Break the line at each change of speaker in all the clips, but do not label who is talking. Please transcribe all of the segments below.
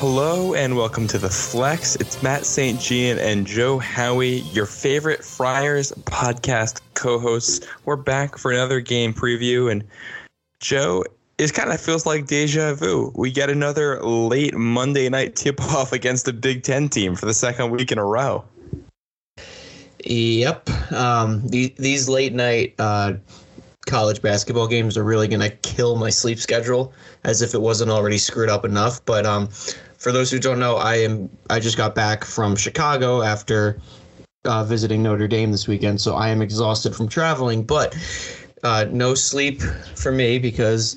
Hello and welcome to the Flex. It's Matt St. Jean and Joe Howie, your favorite Friars podcast co-hosts. We're back for another game preview, and Joe, it kind of feels like deja vu. We get another late Monday night tip-off against a Big Ten team for the second week in a row.
Yep. Um, the, these late night uh, college basketball games are really going to kill my sleep schedule as if it wasn't already screwed up enough. But um, for those who don't know, I am I just got back from Chicago after uh, visiting Notre Dame this weekend, so I am exhausted from traveling. But uh, no sleep for me because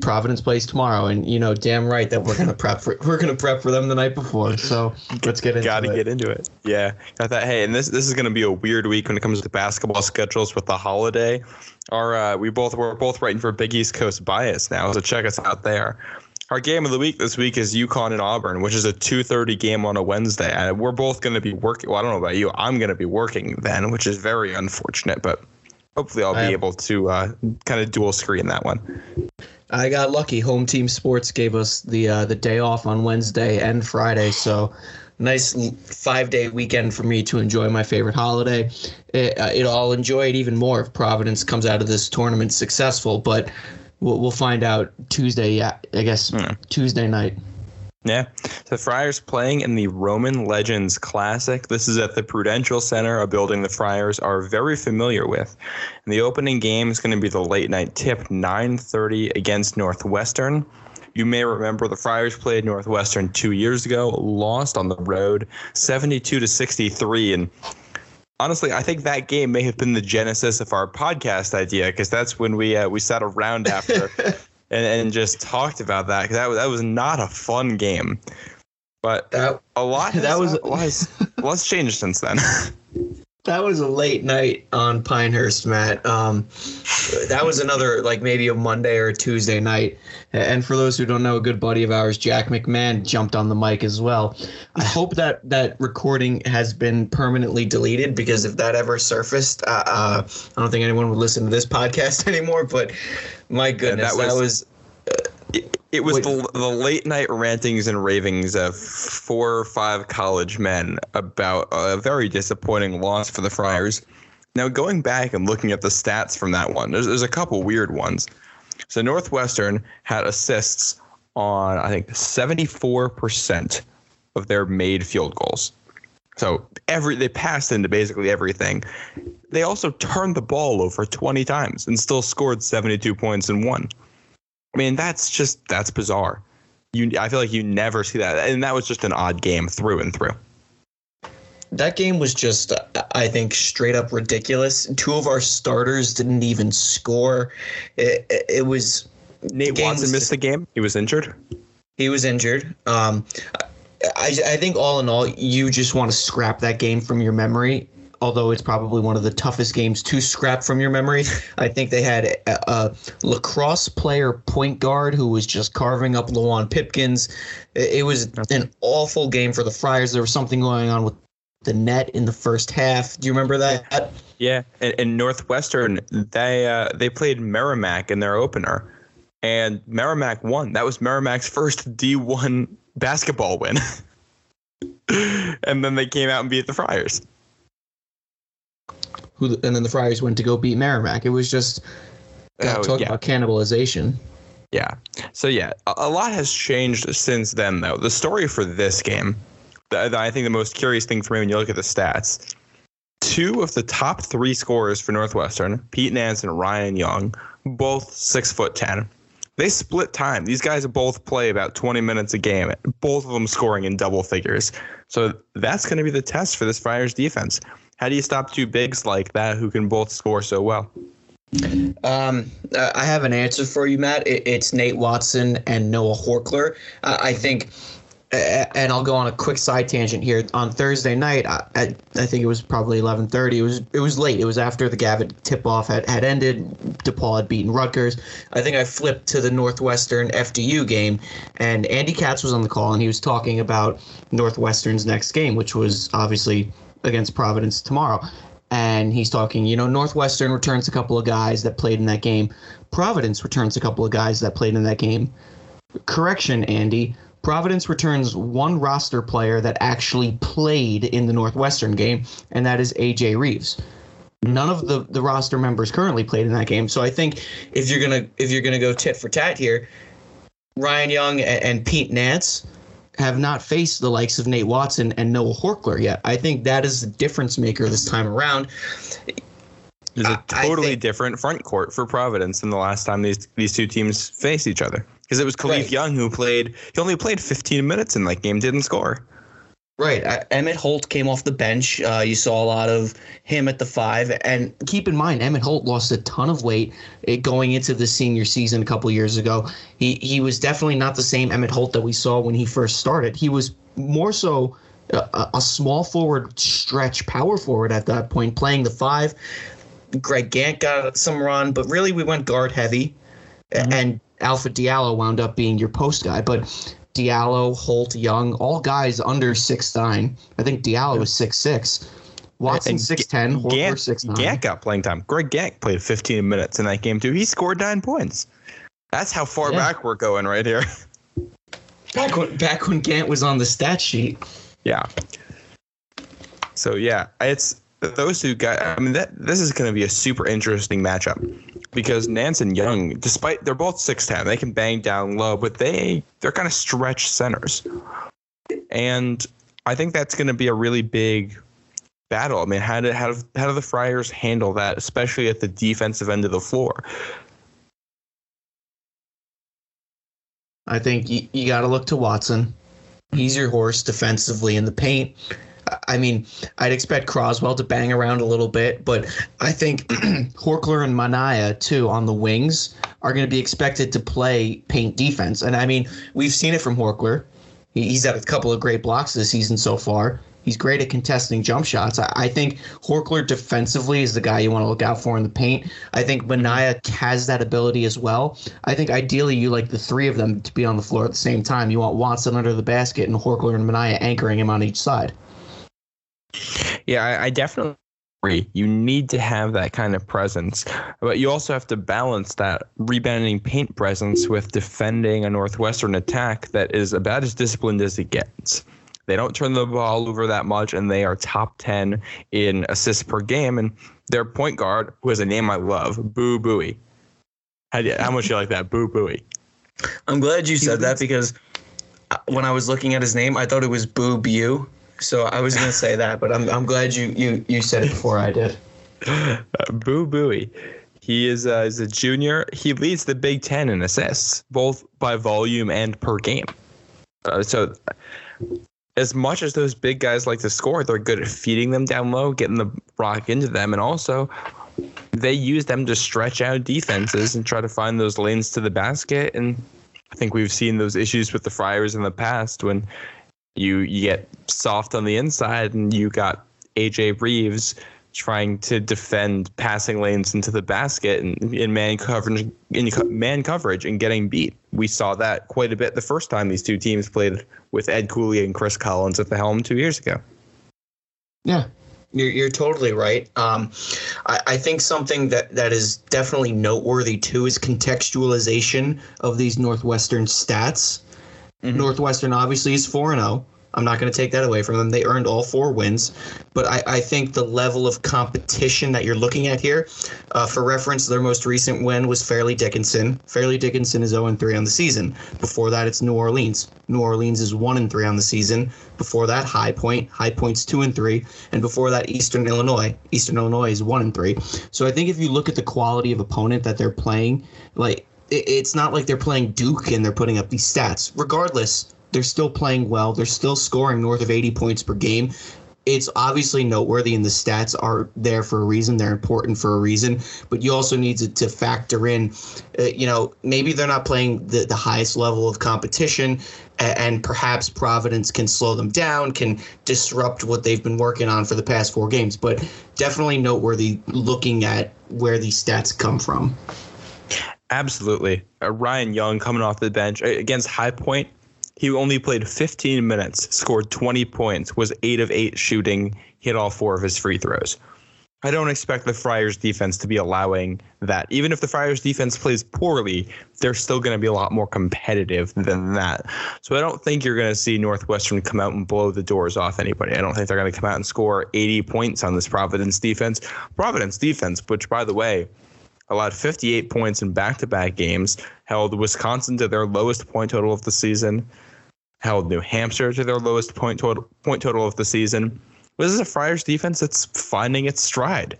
Providence plays tomorrow, and you know, damn right that we're gonna prep for we're gonna prep for them the night before. So let's get into it.
Gotta
it.
get into it. Yeah. I thought, hey, and this this is gonna be a weird week when it comes to basketball schedules with the holiday. Our uh, we both we're both writing for Big East Coast bias now, so check us out there. Our game of the week this week is UConn and Auburn, which is a 2:30 game on a Wednesday. And we're both going to be working. Well, I don't know about you. I'm going to be working then, which is very unfortunate. But hopefully, I'll be
am-
able to uh, kind of dual screen that one.
I got lucky. Home Team Sports gave us the uh, the day off on Wednesday and Friday, so nice five day weekend for me to enjoy my favorite holiday. It, uh, it, I'll enjoy it even more if Providence comes out of this tournament successful, but we'll, we'll find out Tuesday. Yeah, I guess
Hmm.
Tuesday night.
Yeah. The Friars playing in the Roman Legends Classic. This is at the Prudential Center, a building the Friars are very familiar with. And the opening game is going to be the late night tip, 9:30 against Northwestern. You may remember the Friars played Northwestern two years ago, lost on the road, 72 to 63, and honestly, I think that game may have been the genesis of our podcast idea because that's when we uh, we sat around after and, and just talked about that. that was, that was not a fun game, but
That
a lot has,
That was-
a lot has, a lot's changed since then.
that was a late night on Pinehurst, Matt. Um, that was another like maybe a Monday or a Tuesday night. And for those who don't know, a good buddy of ours, Jack McMahon, jumped on the mic as well. I hope that that recording has been permanently deleted because if that ever surfaced, uh, uh, I don't think anyone would listen to this podcast anymore. But my goodness,
that
that
was-
was,
it, it was
Wait.
the, the late night rantings and ravings of four or five college men about a very disappointing loss for the Friars. Now, going back and looking at the stats from that one, there's, there's a couple weird ones. So, Northwestern had assists on, I think, 74% of their made field goals. So, every they passed into basically everything. They also turned the ball over 20 times and still scored 72 points and won. I mean, that's just that's bizarre. You, I feel like you never see that, and that was just an odd game through and through.
that game was just, I think, straight up ridiculous. Two of our starters didn't even score. It, it, it was
Nate Watson
was
missed the game; he was injured.
He was injured. Um, I, I think all in all, you just want to scrap that game from your memory. Although it's probably one of the toughest games to scrap from your memory. I think they had a, a lacrosse player point guard who was just carving up Luwane Pipkins. It, it was an awful game for the Friars. There was something going on with the net in the first half. Do you remember that?
Yeah, and, and Northwestern they uh, they played Merrimack in their opener, and Merrimack won. That was Merrimack's first D1 basketball win. and then they came out and beat the Friars.
Who and then the Friars went to go beat Merrimack. It was just
Oh,
talk
yeah.
about cannibalization.
Yeah. So yeah, a, a lot has changed since then, though. The story for this game, the, the- I think the most curious thing for me when you look at the stats, two of the top three scorers for Northwestern, Pete Nance and Ryan Young, both six foot ten. They split time. These guys both play about 20 minutes a game, both of them scoring in double figures. So that's going to be the test for this Friars defense. How do you stop two bigs like that who can both score so well?
Um, uh, I have an answer for you, Matt. It's Nate Watson and Noah Horchler. Uh, I think, uh, and I'll go on a quick side tangent here. On Thursday night, I, I, I think it was probably eleven thirty. It was it was late. It was after the Gavitt tip off had, had ended. DePaul had beaten Rutgers. I think I flipped to the Northwestern FDU game, and Andy Katz was on the call, and he was talking about Northwestern's next game, which was obviously against Providence tomorrow and he's talking, you know, Northwestern returns a couple of guys that played in that game. Providence returns a couple of guys that played in that game. Correction, Andy. Providence returns one roster player that actually played in the Northwestern game, and that is AJ Reeves. None of the, the roster members currently played in that game. So I think if you're gonna if you're gonna go tit for tat here, Ryan Young and, and Pete Nance have not faced the likes of Nate Watson and Noah Horchler yet. I think that is the difference maker this time around.
There's a totally
think-
different front court for Providence than the last time these these two teams faced each other. Because it was Kalif
Right.
Young who played. He only played 15 minutes in that game, didn't score.
Right. Uh, Emmitt Holt came off the bench. Uh, you saw a lot of him at the five. And keep in mind, Emmitt Holt lost a ton of weight eh, going into the senior season a couple years ago. He he was definitely not the same Emmitt Holt that we saw when he first started. He was more so a, a- small forward, stretch power forward at that point, playing the five. Greg Gantt got some run, but really we went guard heavy. And Alpha Diallo wound up being your post guy. But Diallo, Holt, Young, all guys under six nine. I think Diallo was six six. Watson six ten, Horford
Gantt,
six nine.
Gantt got playing time. Greg Gantt played 15 minutes in that game too. He scored nine points. That's how far
Yeah.
back we're going right here.
Back when back when Gantt was on the stat sheet.
Yeah. So yeah, it's those two guys. I mean, that this is going to be a super interesting matchup because Nance and Young, despite they're both six ten, they can bang down low, but they they're kind of stretch centers, and I think that's going to be a really big battle. I mean, how do how do, how do the Friars handle that, especially at the defensive end of the floor?
I think you, you got to look to Watson. He's your horse defensively in the paint. I- mean, I'd expect Croswell to bang around a little bit, but I think Horchler and Minaya, too, on the wings are going to be expected to play paint defense. And I mean, we've seen it from Horchler. He's had a couple of great blocks this season so far. He's great at contesting jump shots. I, I think Horchler defensively is the guy you want to look out for in the paint. I think Minaya has that ability as well. I think ideally you like the three of them to be on the floor at the same time. You want Watson under the basket and Horchler and Minaya anchoring him on each side.
Yeah, I, I definitely agree. You need to have that kind of presence, but you also have to balance that rebounding paint presence with defending a Northwestern attack that is about as disciplined as it gets. They don't turn the ball over that much, and they are top 10 in assists per game. And their point guard, who has a name I love, Boo Buie. How, do you- how much you like that, Boo Buie?
I'm glad you said that because uh, when I was looking at his name, I thought it was Boo Bew. So I was to say that, but I'm, I'm glad you, you, you said it before I did.
Uh, Boo Buie. He is uh, is a junior. He leads the Big Ten in assists, both by volume and per game. Uh, so, as much as those big guys like to score, they're good at feeding them down low, getting the rock into them, and also they use them to stretch out defenses and try to find those lanes to the basket. And I think we've seen those issues with the Friars in the past when you you get soft on the inside and you got AJ Reeves trying to defend passing lanes into the basket and in man coverage in man coverage and getting beat. We saw that quite a bit the first time these two teams played with Ed Cooley and Chris Collins at the helm two years ago.
Yeah, you're, you're totally right. Um, I, I think something that, that is definitely noteworthy too is contextualization of these Northwestern stats.
Mhm.
Northwestern obviously is 4 0. I'm not going to take that away from them. They earned all four wins. But I, I think the level of competition that you're looking at here, uh, for reference, their most recent win was Fairleigh Dickinson. Fairleigh Dickinson is 0 3 on the season. Before that, it's New Orleans. New Orleans is 1 3 on the season. Before that, High Point. High Point's 2 and 3. And before that, Eastern Illinois. Eastern Illinois is 1 and 3. So I think if you look at the quality of opponent that they're playing, like, it's not like they're playing Duke and they're putting up these stats. Regardless, they're still playing well. They're still scoring north of 80 points per game. It's obviously noteworthy, and the stats are there for a reason. They're important for a reason. But you also need to, to factor in, uh, you know, maybe they're not playing the, the highest level of competition, and, and perhaps Providence can slow them down, can disrupt what they've been working on for the past four games. But definitely noteworthy looking at where these stats come from.
Absolutely. Uh, Ryan Young coming off the bench uh, against High Point. He only played 15 minutes, scored 20 points, was 8 of 8 shooting, hit all four of his free throws. I don't expect the Friars defense to be allowing that. Even if the Friars defense plays poorly, they're still going to be a lot more competitive than that. So I don't think you're going to see Northwestern come out and blow the doors off anybody. I don't think they're going to come out and score 80 points on this Providence defense. Providence defense, which by the way, allowed 58 points in back-to-back games, held Wisconsin to their lowest point total of the season, held New Hampshire to their lowest point total point total of the season this is a Friars defense that's finding its stride.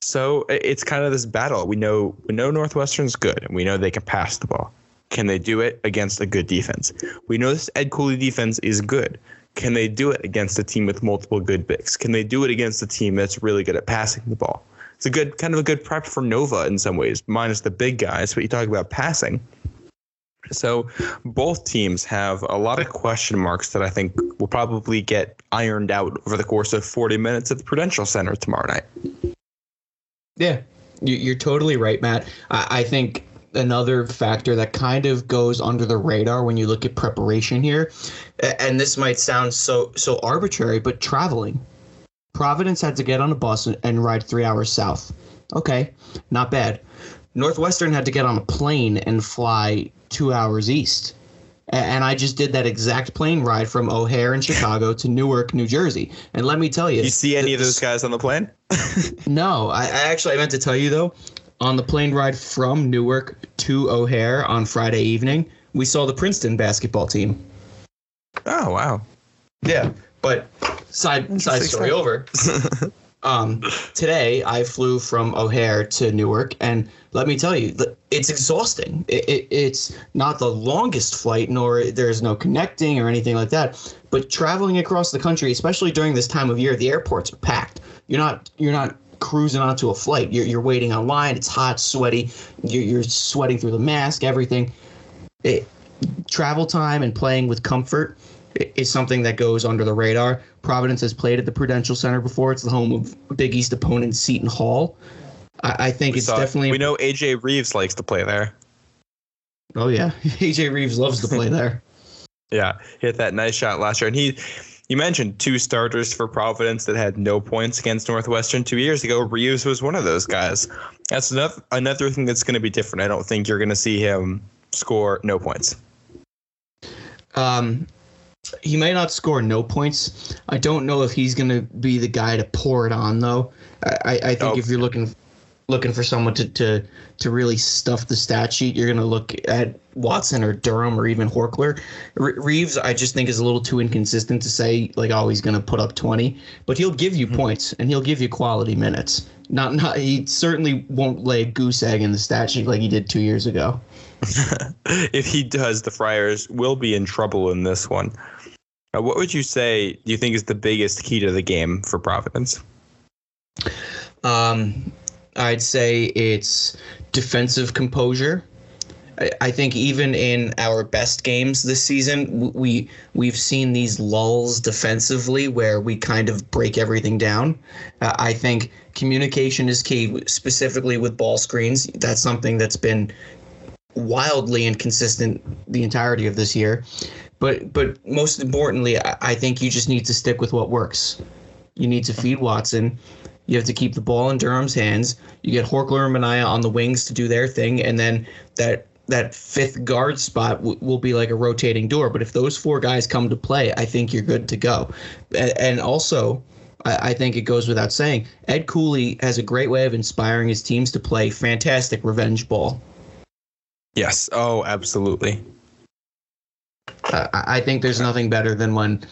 So it's kind of this battle. We know we know Northwestern's good, and we know they can pass the ball. Can they do it against a good defense? We know this Ed Cooley defense is good. Can they do it against a team with multiple good picks? Can they do it against a team that's really good at passing the ball? It's a good kind of a good prep for Nova in some ways, minus the big guys. But you talk about passing. So both teams have a lot of question marks that I think will probably get ironed out over the course of 40 minutes at the Prudential Center tomorrow night.
Yeah, you're totally right, Matt. I think another factor that kind of goes under the radar when you look at preparation here, and this might sound so so arbitrary, but traveling. Providence had to get on a bus and ride three hours south. Okay, not bad. Northwestern had to get on a plane and fly two hours east. And I just did that exact plane ride from O'Hare in Chicago to Newark, New Jersey. And let me tell you,
you see any of those guys on the plane?
no, I, I actually I meant to tell you though, on the plane ride from Newark to O'Hare on Friday evening, we saw the Princeton basketball team.
Oh wow!
Yeah, but side side story over. Um, today, I flew from O'Hare to Newark, and let me tell you, it's exhausting. It, it, it's not the longest flight, nor there's no connecting or anything like that. But traveling across the country, especially during this time of year, the airports are packed. You're not you're not cruising onto a flight. You're, you're waiting online. It's hot, sweaty. You're, you're sweating through the mask, everything. It, travel time and playing with comfort is something that goes under the radar. Providence has played at the Prudential Center before. It's the home of Big East opponent Seton Hall. I, I think we it's definitely.
We know AJ Reeves likes to play there.
Oh yeah, AJ Reeves loves to play there.
yeah, hit that nice shot last year, and he. You mentioned two starters for Providence that had no points against Northwestern two years ago. Reeves was one of those guys. That's another another thing that's going to be different. I don't think you're going to see him score no points.
Um, he may not score no points. I don't know if he's going to be the guy to pour it on though. I, I think if you're looking looking for someone to, to to really stuff the stat sheet, you're going to look at Watson or Durham or even Horchler. Reeves, I just think is a little too inconsistent to say like oh he's going to put up 20, but he'll give you mm-hmm. points and he'll give you quality minutes. Not not he certainly won't lay a goose egg in the stat sheet like he did two years ago.
if he does, the Friars will be in trouble in this one. Uh, what would you say do you think is the biggest key to the game for Providence?
Um, I'd say it's defensive composure. I, think even in our best games this season, we we've seen these lulls defensively where we kind of break everything down. Uh, I think communication is key, specifically with ball screens. That's something that's been wildly inconsistent the entirety of this year. But but most importantly, I, I think you just need to stick with what works. You need to feed Watson. You have to keep the ball in Durham's hands. You get Horchler and Minaya on the wings to do their thing, and then that that fifth guard spot w- will be like a rotating door. But if those four guys come to play, I think you're good to go. And, and also, I, I think it goes without saying, Ed Cooley has a great way of inspiring his teams to play fantastic revenge ball.
Yes. Oh, absolutely.
Uh, I think there's nothing better than when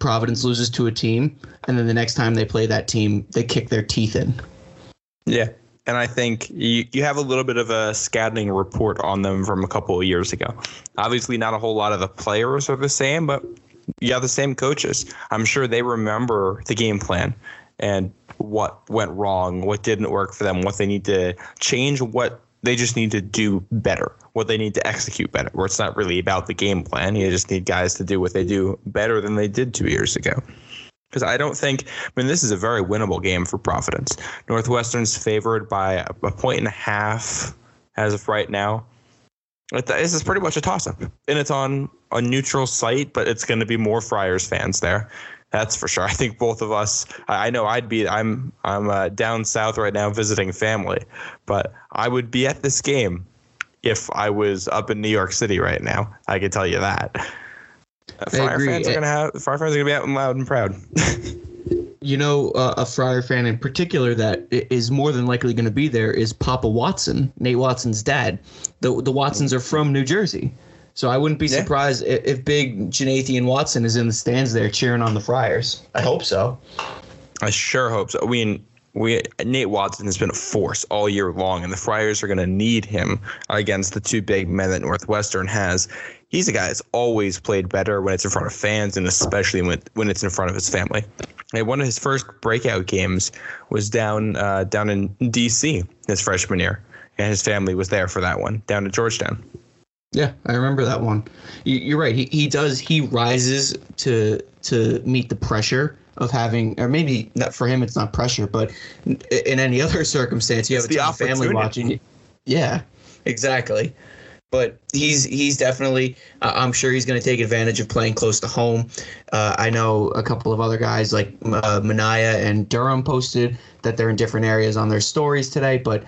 Providence loses to a team, and then the next time they play that team, they kick their teeth in.
Yeah, and I think you, you have a little bit of a scouting report on them from a couple of years ago. Obviously, not a whole lot of the players are the same, but you have the same coaches. I'm sure they remember the game plan and what went wrong, what didn't work for them, what they need to change, what they just need to do better, what they need to execute better, where it's not really about the game plan. You just need guys to do what they do better than they did two years ago. Because I don't think, I mean, this is a very winnable game for Providence. Northwestern's favored by a point and a half as of right now. This is pretty much a toss up. And it's on a neutral site, but it's going to be more Friars fans there. That's for sure. I think both of us. I know I'd be. I'm. I'm uh, down south right now visiting family, but I would be at this game if I was up in New York City right now. I can tell you that. Friar
agree.
fans are gonna have. Friar fans are gonna be out and loud and proud.
You know, uh, a Friar fan in particular that is more than likely going to be there is Papa Watson, Nate Watson's dad. The the Watsons are from New Jersey, so I wouldn't be
Yeah.
surprised if, if big Janathan Watson is in the stands there cheering on the Friars. I hope so.
I sure hope so. I mean, we Nate Watson has been a force all year long, and the Friars are going to need him against the two big men that Northwestern has. He's a guy that's always played better when it's in front of fans, and especially when when it's in front of his family. And one of his first breakout games was down uh, down in D.C. his freshman year, and his family was there for that one down at Georgetown.
Yeah, I remember that one. You- You're right. He he does. He rises to to meet the pressure of having, or maybe not for him. It's not pressure, but in any other circumstance, you have
It's
a family watching. Yeah, exactly. But he's he's definitely. Uh, I'm sure he's going to take advantage of playing close to home. Uh, I know a couple of other guys like uh, Minaya and Durham posted that they're in different areas on their stories today, but.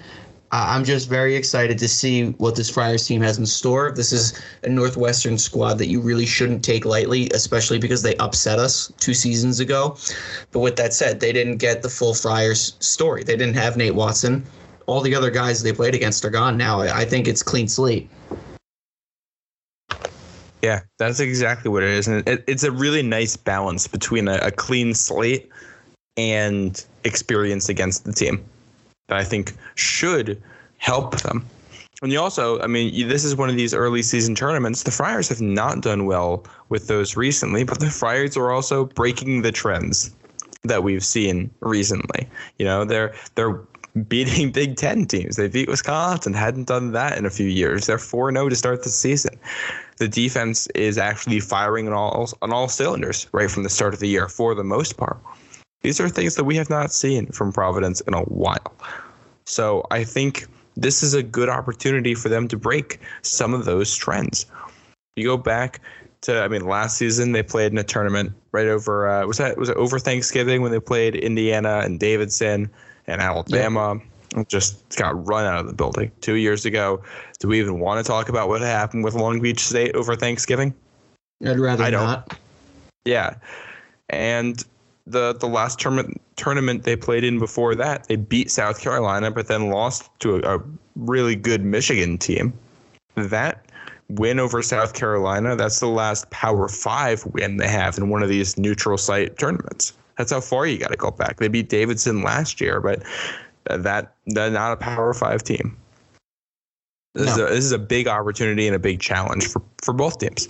I- I'm just very excited to see what this Friars team has in store. This is a Northwestern squad that you really shouldn't take lightly, especially because they upset us two seasons ago. But with that said, they didn't get the full Friars story. They didn't have Nate Watson. All the other guys they played against are gone now. I I think it's clean slate.
Yeah, that's exactly what it is, and it, it's a really nice balance between a, a clean slate and experience against the team that I think should help them. And you also, I mean, this is one of these early season tournaments. The Friars have not done well with those recently, but the Friars are also breaking the trends that we've seen recently. You know, they're they're beating Big Ten teams. They beat Wisconsin. Hadn't done that in a few years. They're four zero oh to start the season. The defense is actually firing on all on all cylinders right from the start of the year for the most part. These are things that we have not seen from Providence in a while. So I think this is a good opportunity for them to break some of those trends. You go back to, I mean, last season they played in a tournament right over. Uh, was that was it over Thanksgiving when they played Indiana and Davidson and Alabama? Just got run out of the building two years ago. Do we even want to talk about what happened with Long Beach State over Thanksgiving?
I'd rather
I don't.
not.
Yeah, and the the last tournament tournament they played in before that, they beat South Carolina, but then lost to a, a really good Michigan team. That win over South Carolina, that's the last Power Five win they have in one of these neutral site tournaments. That's how far you got to go back. They beat Davidson last year, but that they're not a Power Five team. This, is a, this is a big opportunity and a big challenge for, for both teams.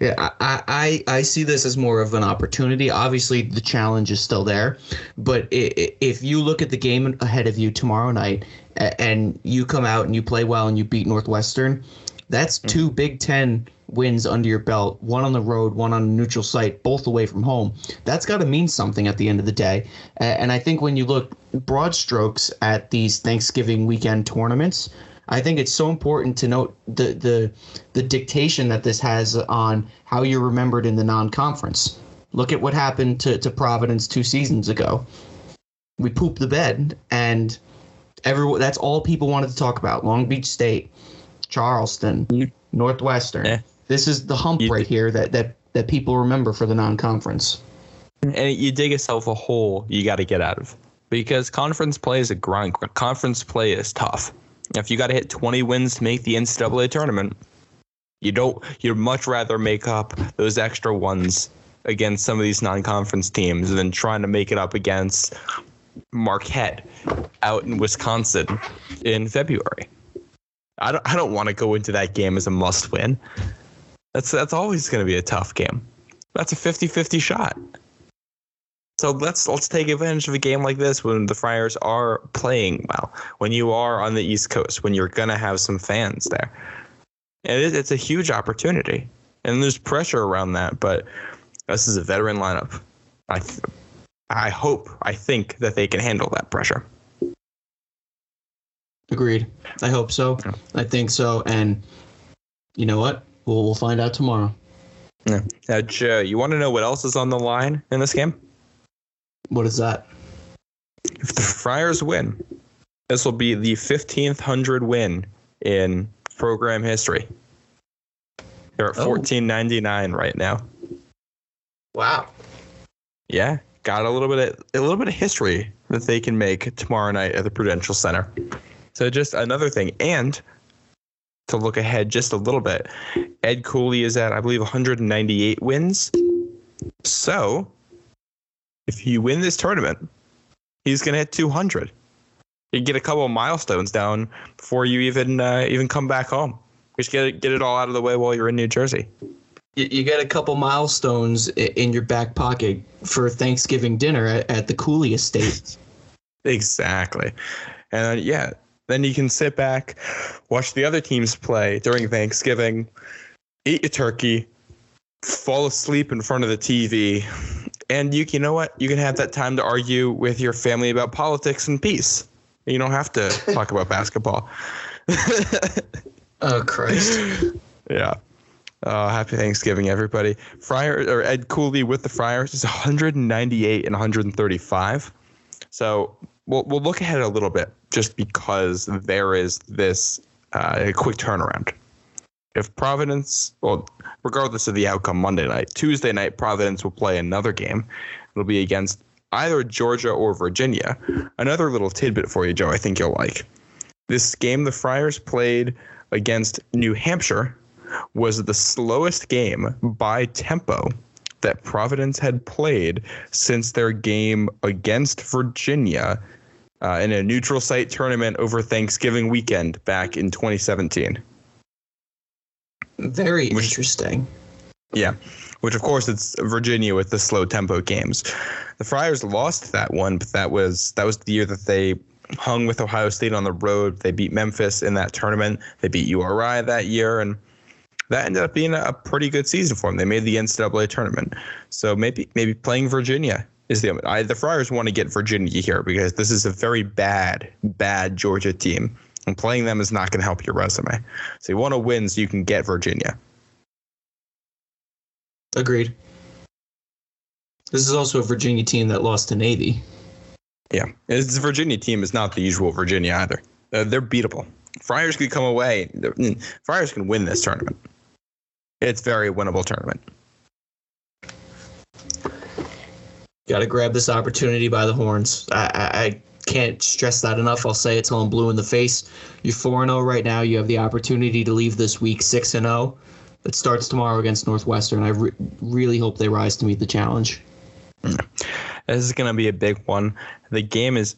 Yeah, I, I I see this as more of an opportunity. Obviously, the challenge is still there, but if you look at the game ahead of you tomorrow night, and you come out and you play well and you beat Northwestern, that's mm. two Big Ten wins under your belt. One on the road, one on a neutral site, both away from home. That's got to mean something at the end of the day. And I think when you look broad strokes at these Thanksgiving weekend tournaments, I think it's so important to note the the the dictation that this has on how you're remembered in the non-conference. Look at what happened to, to Providence two seasons ago. We pooped the bed, and everyone that's all people wanted to talk about. Long Beach State, Charleston, mm-hmm. Northwestern.
Yeah.
This is the hump
You-
right here that, that that people remember for the non-conference.
and you dig yourself a hole you got to get out of because conference play is a grind. Conference play is tough. If you got to hit 20 wins to make the NCAA tournament, you don't. You'd much rather make up those extra ones against some of these non-conference teams than trying to make it up against Marquette out in Wisconsin in February. I don't. I don't want to go into that game as a must-win. That's that's always going to be a tough game. That's a 50-50 shot. So let's let's take advantage of a game like this when the Friars are playing well, when you are on the East Coast, when you're gonna have some fans there. And it, it's a huge opportunity, and there's pressure around that. But this is a veteran lineup. I th- I hope, I think that they can handle that pressure.
Agreed. I hope so.
Yeah.
I think so. And you know what? We'll we'll find out tomorrow.
Yeah. Now, Joe, uh, you want to know what else is on the line in this game?
What is that?
If the Friars win, this will be the 1500 win in program history. They're at
Oh.
1499 right now.
Wow.
Yeah, got a little bit of a little bit of history that they can make tomorrow night at the Prudential Center. So just another thing, and to look ahead just a little bit, Ed Cooley is at I believe 198 wins. So if you win this tournament, he's gonna hit 200. You get a couple of milestones down before you even uh, even come back home. Just get it, get it all out of the way while you're in New Jersey.
You, you get a couple milestones in your back pocket for Thanksgiving dinner at, at the Cooley estate.
Exactly. And uh, yeah, then you can sit back, watch the other teams play during Thanksgiving, eat your turkey, fall asleep in front of the TV, and you you know what? You can have that time to argue with your family about politics and peace. You don't have to talk about basketball.
oh Christ!
Yeah. Uh, happy Thanksgiving, everybody. Friar or Ed Cooley with the Friars is 198 and 135. So we'll we'll look ahead a little bit just because there is this uh, quick turnaround. If Providence, well, regardless of the outcome Monday night, Tuesday night Providence will play another game. It'll be against either Georgia or Virginia. Another little tidbit for you, Joe. I think you'll like. This game the Friars played against New Hampshire was the slowest game by tempo that Providence had played since their game against Virginia uh, in a neutral site tournament over Thanksgiving weekend back in 2017.
Very
Which-
interesting.
Yeah, which of course it's Virginia with the slow tempo games. The Friars lost that one, but that was that was the year that they hung with Ohio State on the road. They beat Memphis in that tournament. They beat URI that year, and that ended up being a pretty good season for them. They made the NCAA tournament, so maybe maybe playing Virginia is the I, the Friars want to get Virginia here because this is a very bad bad Georgia team, and playing them is not going to help your resume. So you want to win so you can get Virginia.
Agreed. This is also a Virginia team that lost to Navy.
Yeah, this Virginia team is not the usual Virginia either. Uh, they're beatable. Friars could come away. mm, Friars can win this tournament. It's a very winnable tournament.
Got to grab this opportunity by the horns. I, I, I can't stress that enough. I'll say it till I'm blue in the face. You're 4 0 right now. You have the opportunity to leave this week 6 0. It starts tomorrow against Northwestern. I re- really hope they rise to meet the challenge.
This is going to be a big one. The game is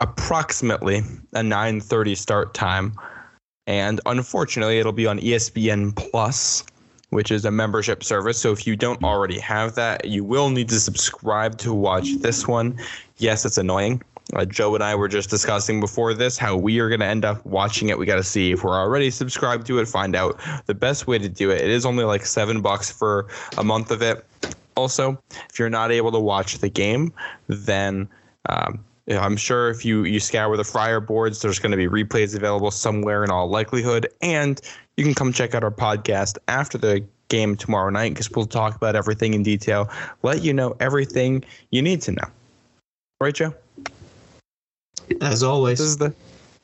approximately a 9:30 start time, and unfortunately, it'll be on ESPN Plus, which is a membership service. So if you don't already have that, you will need to subscribe to watch this one. Yes, it's annoying. Uh, Joe and I were just discussing before this how we are going to end up watching it. We got to see if we're already subscribed to it, find out the best way to do it. It is only like seven bucks for a month of it. Also, if you're not able to watch the game, then um, I'm sure if you you scour the Friar boards, there's going to be replays available somewhere in all likelihood, and you can come check out our podcast after the game tomorrow night because we'll talk about everything in detail, let you know everything you need to know. Right, Joe?
As always.
This is the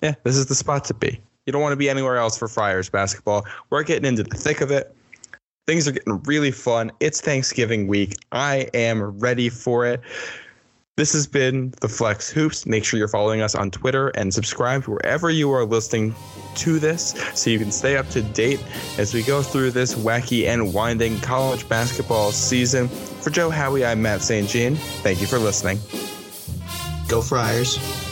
yeah, this is the spot to be. You don't want to be anywhere else for Friars basketball. We're getting into the thick of it. Things are getting really fun. It's Thanksgiving week. I am ready for it. This has been the Flex Hoops. Make sure you're following us on Twitter and subscribe wherever you are listening to this so you can stay up to date as we go through this wacky and winding college basketball season. For Joe Howie, I'm Matt St. Jean. Thank you for listening.
Go Friars.